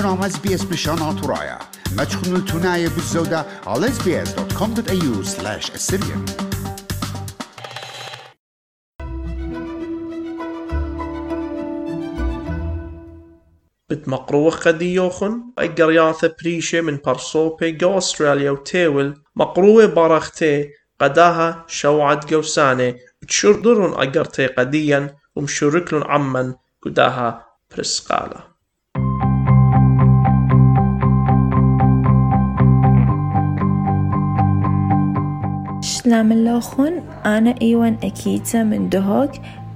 برنامج اس بي اس بشان ترايا ما تشخنوا التناية بالزودة على sbs.com.au slash assyrian بتمقروخ قديوخن أي قرياثة بريشة من برصوبة جو أستراليا وتيول مقروة بارختي قداها شوعد قوسانة بتشردرون أقرتي قديا ومشوركلون عمن قداها برسقالة شلام اللوخون أنا إيوان أكيتا من دهوك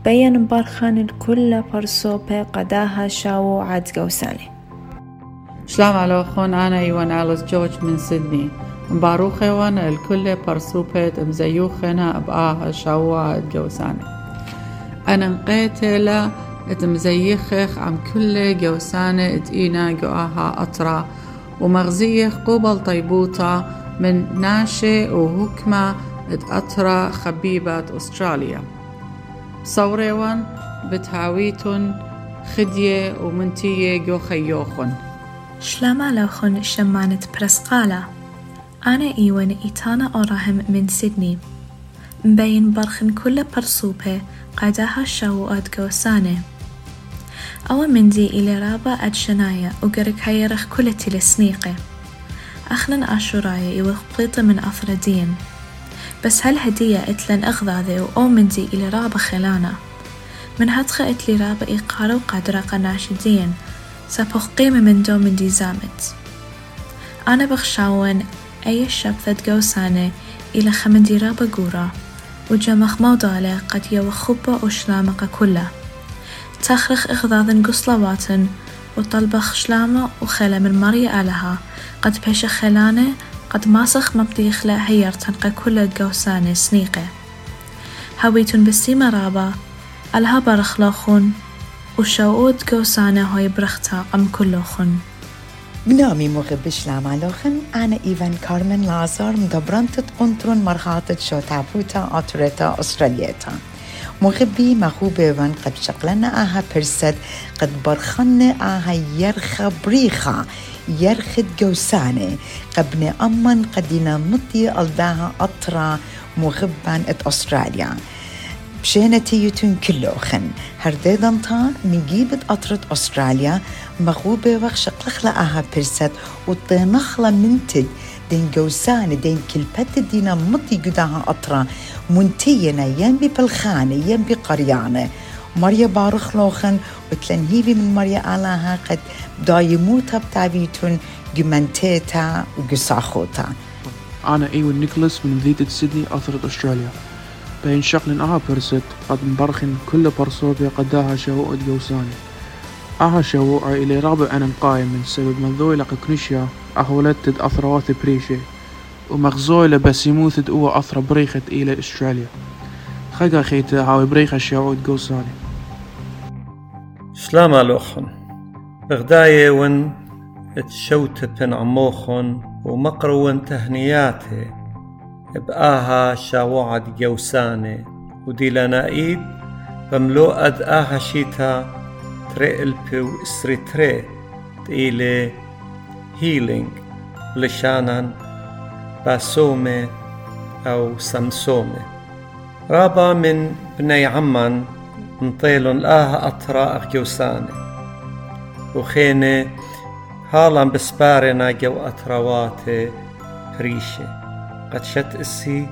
بين برخان الكل برصوبة قداها شاو عد قوساني شلام علوخون أنا إيوان أليس جورج من سيدني مباروخي وأنا الكل برصوبة مزيوخنا بآها شاو عد قوساني أنا نقيتلا اتمزيخخ عم كل جوسانة اتقينا جواها أطرا. ومغزيخ قوبل طيبوطة من ناشي وهكمة اتأطرا خبيبة أستراليا. صوريوان بتهاويتن خدية ومنتية جو خيوخن شلما لوخن شمانة برسقالة أنا إيوان إيتانا أوراهم من سيدني. مبين برخن كل برصوبة قداها شاوات قوسانه أو مندي إلى رابا أد شنايا وقرك هيرخ كل تلسنيقة. أخنا أشورايا يوخ بليطة من أفردين بس هالهدية اتلن أغذاذي أو مندي إلى رابا خلانا؟ من هتخا إتلي رابا إيقارة وقادرة قناشدين سابخ قيمة من دو من دي زامت. أنا بخشاون أي شبثة قوسانة إلى خمندي رابا قورا وجمخ موضالة قد يوخبا وشلامق كله تخرخ إغضاض قصلوات وطلبخ شلامة وخلا من مريا آلها قد بيش خلانة قد ماسخ مبديخ لا هير تنقى كل قوسانة سنيقة. هويتون بسيمة رابا ألها برخلاخون وشوود قوسانة هاي برختا أم كلوخن بنامي مغب شلام علوخن أنا إيفان كارمن لازار مدبرنت قنطرون مرخاتة شو تابوتا أطرتا أستراليتا. مغبي مخوبة وان قد شقلنا آها برسد قد برخنا آها يرخى بريخة يرخد جوسانة قبل أمن قدنا مطي ألداها أطرا مغبان ات أستراليا بشينتي يتون كلوخن هرديدن تا مجيبت أطرة أستراليا مغوبة وخ شقلخ لآها برسد وطينخلا منتج. دين جوسانة دين كلبت دينا مطي قداها أطرا منتينا ينبي بالخانة ينبي قريانة مريا بارخ لوخن وتلنهيبي من مريا آلاها قد دايموتا بتابيتون جمنتيتا وقصاخوتا أنا إيوان نيكولاس من مدينة سيدني أثرة أستراليا بين شغل آها برست قد مبرخن كل برصوبة قداها شووء جوساني آها شووء إلى رابع أنا مقايم من سبب منذوي لقى كنشيا أهولتد أثروات بريشة ومغزويلة بس يموثد أوى أثر بريخة إلى أستراليا. خقا خيتا هاوي بريخة شووء جوساني شلاما لوخن بغداية ون تشوت بن عموخن ومقرون تهنياتي. بآها شاوعد جوساني ودي لنا إيد بملوءد آها شيتا تري البي وإسري تري تقيلي هيلينج لشانان باسومي أو سمسومي رابا من بني عمان نطيلن آها أطراء جوساني وخيني هالا بسبارنا جو أطرواتي ريشة قد شت إسي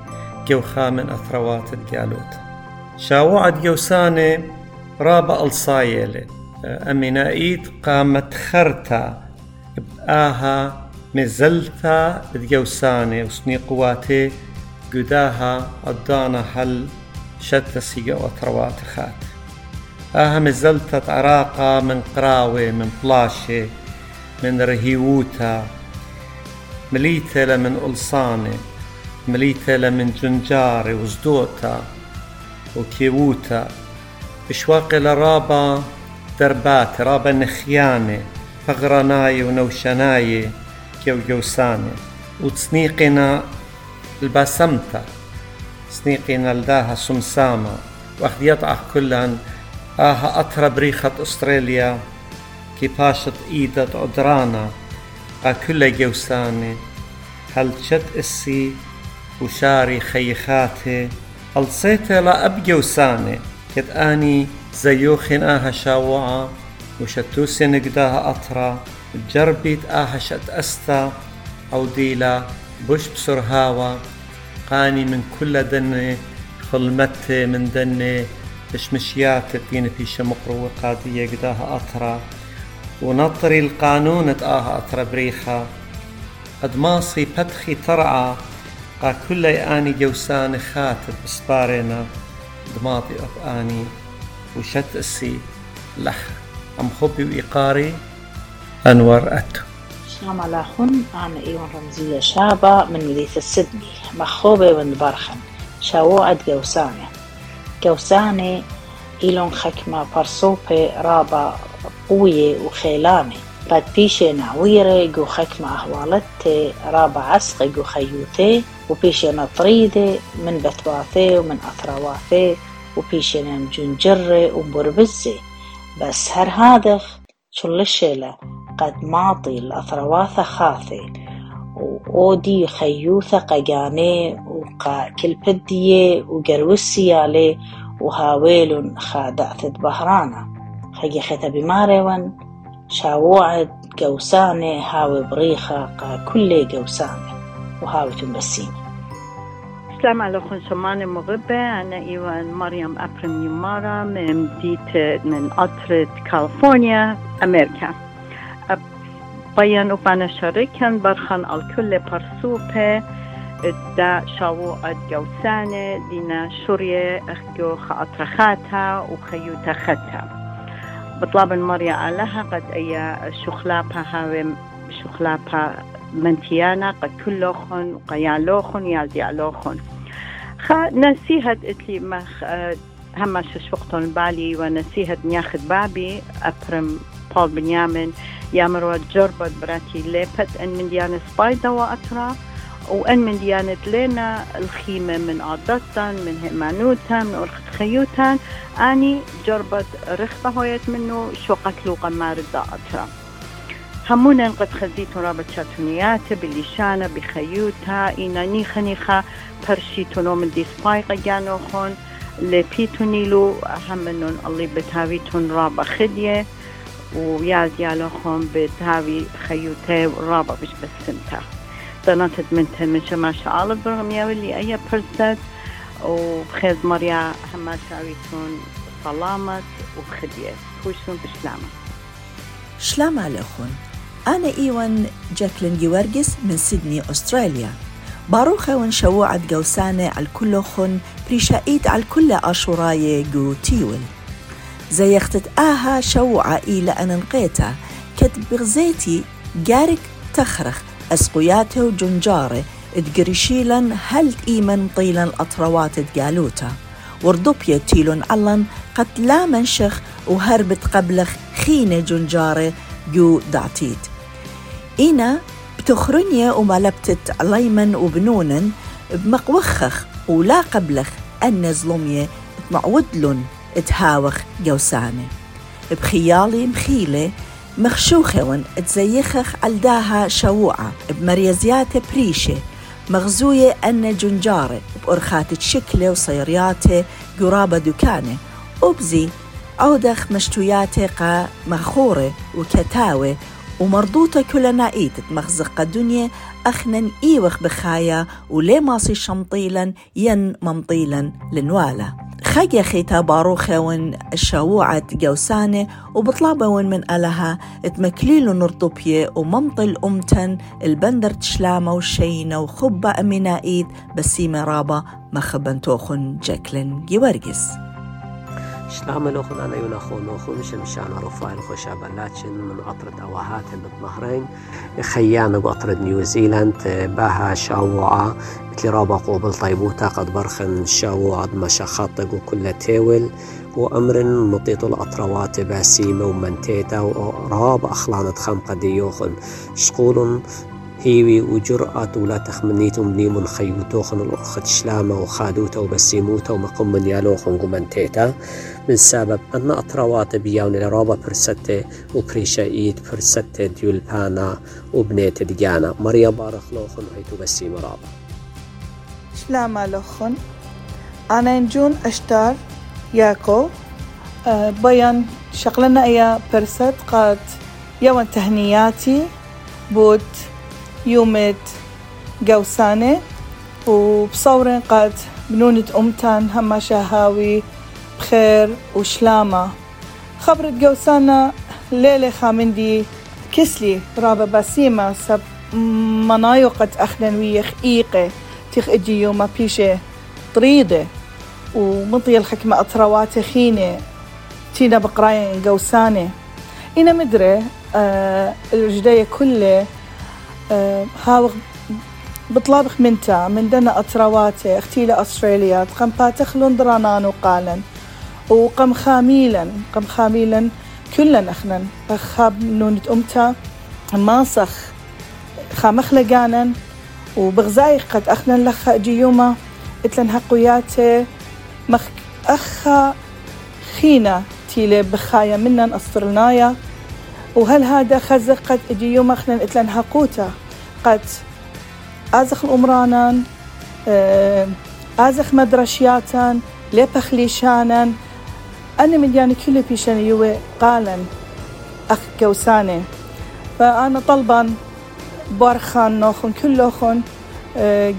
جو خامن أطروات الجالوت شاوعد جوساني رابا الصايلة أمينايت قامت خرتا بآها مزلتا الجوساني وسني قواتي قداها أدانا حل شتى سيجا وتروات خات. آها مزلتة عراقة من قراوة من بلاشة من رهيوتا مليتة لمن ألصانة مليتة لمن جنجارة وزدوتا وكيوتا بشواق لرابا دربات رابا نخيانة فغرناي ونوشناي كيو جوسانة وتصنيقنا البسمتا سنيقنا لداها سمسامة. واخد يطعق كلهن. آها أطرى بريخة أستراليا كي باشط إيدة عدرانا قا كل جوساني هل شد إسي وشاري خيخاتي. ألصيتي لا أب جوساني كد آني زيوخن آها شاوعة وشتوسي نقداها أطرا جربيت آها شت أستا أو ديلا بوش بسر هاوا قاني من كل دني خلمت من دني مشيات تين في شمقر وقادية قداها أطرا ونطري القانون آها أطرا بريخا. قد ماصي فتخي ترعى قا كل آني جوسان خاتب بسبارنا دماطي أب آني. وشت أسي لخ. أم خبي وإيقاري أنور أتو. السلام عليكم. أنا إيوان رمزية شابة من مدينة السدني مخوبة من برخن شاوعد جوسانة جوسانة إيلون خكمة برصوبة رابا قوية وخيلانة بعد بيشي نعويرة جو خكمة أهوالتي رابا عسقي جو خيوتي وبيشي نطريدة من بتواثي ومن أثرواثي وبيشي نمجنجرة ومبربزة بس هر هادخ شل الشيلة قد معطي الأثرواثة خاثي وأودي خيوثة قجاني وقا كلبدية وقروسيالي وهاويل خادعثة بهرانا. خيجي خيتا بماريون شاوعد قوساني هاوي بريخة قا كل قوساني وهاوي تنبسيني. السلام عليكم شمان مغبة أنا إيوان مريم أبرم يمارا من مدينة من قطرة كاليفورنيا أمريكا بيان وبانا شركن برخن الكل برسوبة دا شاو اد جوسانة دينا شورية اخجو خاطرخاتها وخيوتا خاتها بطلب مريا علىها قد اي شخلابها هاوي شخلابها منتيانا قد كلوخن وقيالوخن يالديالوخن خا نسيهت اتلي مخ هما ششوقتون بالي ونسيهت نياخد بابي أبرم بول بنيامن يامروا جربت براتي ليبت إن من ديانة سبايدا واترا وإن من ديانة لنا الخيمة من عادتان من هيمانوتان من أرخت خيوتان آني جربت رخبة هويت منه شو قتلو قمار الدائرة همونا قد خزيتو رابط شاتونيات بالليشانة بخيوتا إنا نيخا نيخا برشيتونو من دي سبايقة جانوخون لبيتونيلو همنون اللي بتاويتون رابا خدية وياز يالوخون بتاوي خيوتا رابا بش بسنتا دناتت منتن من شما شعال برغم ياولي أي برسد وبخيز مريا هما شاويتون سلامت وخدية كوشون بسلامة شلام عليكم أنا إيوان جاكلين جيورجس من سيدني أستراليا. باروخة ونشوعت جوسانة على كل خن بريشايت على كل أشوراي جو تيول زي اختت آها شوعة إلى أن نقيتا كت بغزيتي جارك تخرخ أسقياته وجنجاره تقرشيلا هل إيمن طيلا الأطروات تقالوتا وردوبيا تيلون علن قد لا منشخ وهربت قبلخ خينة جنجارة جو دعتيت. إنا بتخرنيا وملبتت ليمن وبنونن بمقوخخ ولا قبلخ أن زلمية معودلن تهاوخ جوسانة. بخيالي مخيلة مخشوخون تزيخخ علداها شووعة بمريزيات بريشة مغزوية أن جنجارة بأرخات شكلة وصيرياتة قرابة دكانة وبزي أودخ مشتوياته قا مخورة وكتاوة ومرضوطة كل نائيت مخزق الدنيا أخنا إيوخ بخايا ولي ماصي شمطيلا ين ممطيلا لنوالا. خاقيا خيتا باروخة ون الشاوعة جوسانة وبطلابة ون من ألها تمكليل نرطوبية وممطل أمتن البندر تشلامة وشينة وخبة أمينائيد بسيمة رابة مخبنتوخن جاكلين جيورجس شلام لوخن أنا يوناخو نوخن شمشان رفايل خوشا بلاتشن من قطرة أواهات بالظهرين خيانة قطرة نيوزيلاند باها شاوعة مثل رابا قوبل طيبوتا قد برخن شاوعة مشاخطق وكل تيول وأمر مطيط الأطروات باسيمة ومنتيتا وراب أخلانة خمقة ديوخن شقول هيوي وجرأة ولا تخمنيتم بني من خيوتوخن الأخت شلامة وخادوتا وبسيموتا ومقم من يالوخن قمنتيتا من سبب أن أطروات بيون لرابا برستة وبريشايد برستة ديولبانا وبنيت ديانا. مريا بارخ لوخن أيتو بسيم رابا. شلامة لوخن. أنا نجون أشتار ياكو أه بيان شغلنا ايا برست قاد يوان تهنياتي بوت يومت قوسانة وبصورن قد بنونة أمتان هما شهاوي بخير وشلامة. خبرت قوسانة ليلة خامندي كسلي رابا باسيمة سب منايو قد أخنن ويخ إيقة تيخ إجي يوما بيشة طريدة ومطي الحكمة أطروات خينة. تينا بقراين قوسانة. إنا مدري آه كله آه هاو بطلابخ منتا من دنا أطرواتي اختيلة أستراليا قم باتخلون درانان قالن وقم خاميلا قم خاميلا كلن أخنن. بخاب نونة أمتا ماسخ خامخ لقانا وبغزايق قد أخنن لخا جيوما إتلن هقوياتي مخ أخا خينا تيلي بخايا منن أسطرنايا وهل هذا خزق قد أجي يوم اخنا اتلن هقوتا قد أزخ الأمرانان أزخ مدرشياتان لبخليشانان أنا من يعني كل بيشان يوي قالا أخ كوساني. فأنا طلبا بارخان نوخن كلوخن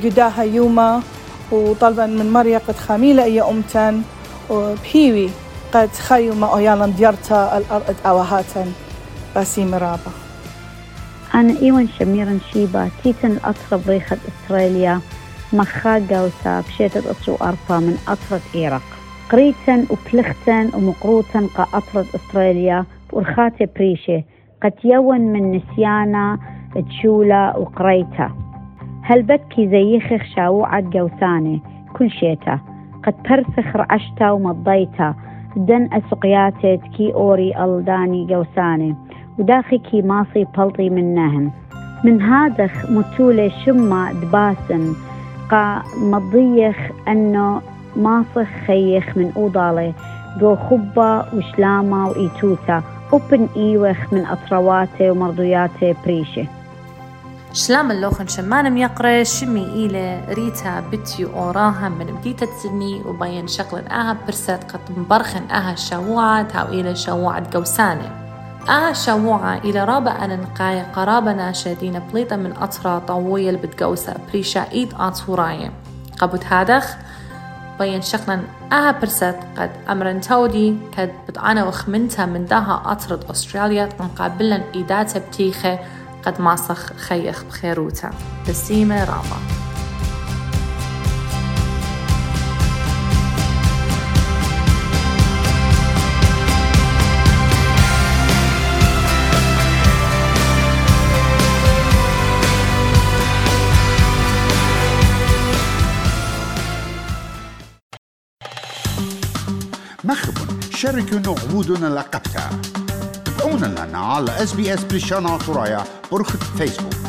قداها يوما. وطلبا من مريا قد خميلة اي امتن وبهيوي قد خيو ما اويالا ديارتا الأرض اوهاتن باسي مرابا أنا إيوان شميرا شيبا تيتن الأطرة بريخة أستراليا مخاقة وساب شيتت أطرو أرفا من أطرة إيرق قريتن وبلختن ومقروتن قا أطرة أستراليا ورخاتي بريشة. قد يون من نسيانا تشولا وقريتا. هل بكي زيخخ شاوعة جوساني كل شيتا. قد برسخ رعشتا ومضيتا. دن أسقياتي كي أوري ألداني جوساني وداخي كي ماصي بلطي منهن من هادخ متولة شما دباسن قا مضيخ أنه ماصخ خيخ من أوضالي. جو خبة وشلامة وإيتوتا أوبن إيوخ من أطرواتي ومرضياتي بريشة. شلام اللوخن شمان ميقرة شمي إلى ريتا بتيو أوراها من بديتة سني وبين شغل آها برست قد مبرخن آها شووعة تاو إلى شووعة قوسانة. آها شووعة إلى رابع أن نقاية قرابة ناشدين بليطة من أطرا طوية البتقوسة بريشا إيد آتوراية قبوت هادخ بين شغلا آها برست قد أمرن تودي كد بتعانا وخمنتها من داها أطرد أستراليا مقابلا إيداتها بتيخة قد ماسخ خيخ بخيروتا. بسيمة رابا مخبن شاركونا عبودنا لقبتها تابعونا لنا على اس بريشانا ترايا برخة فيسبوك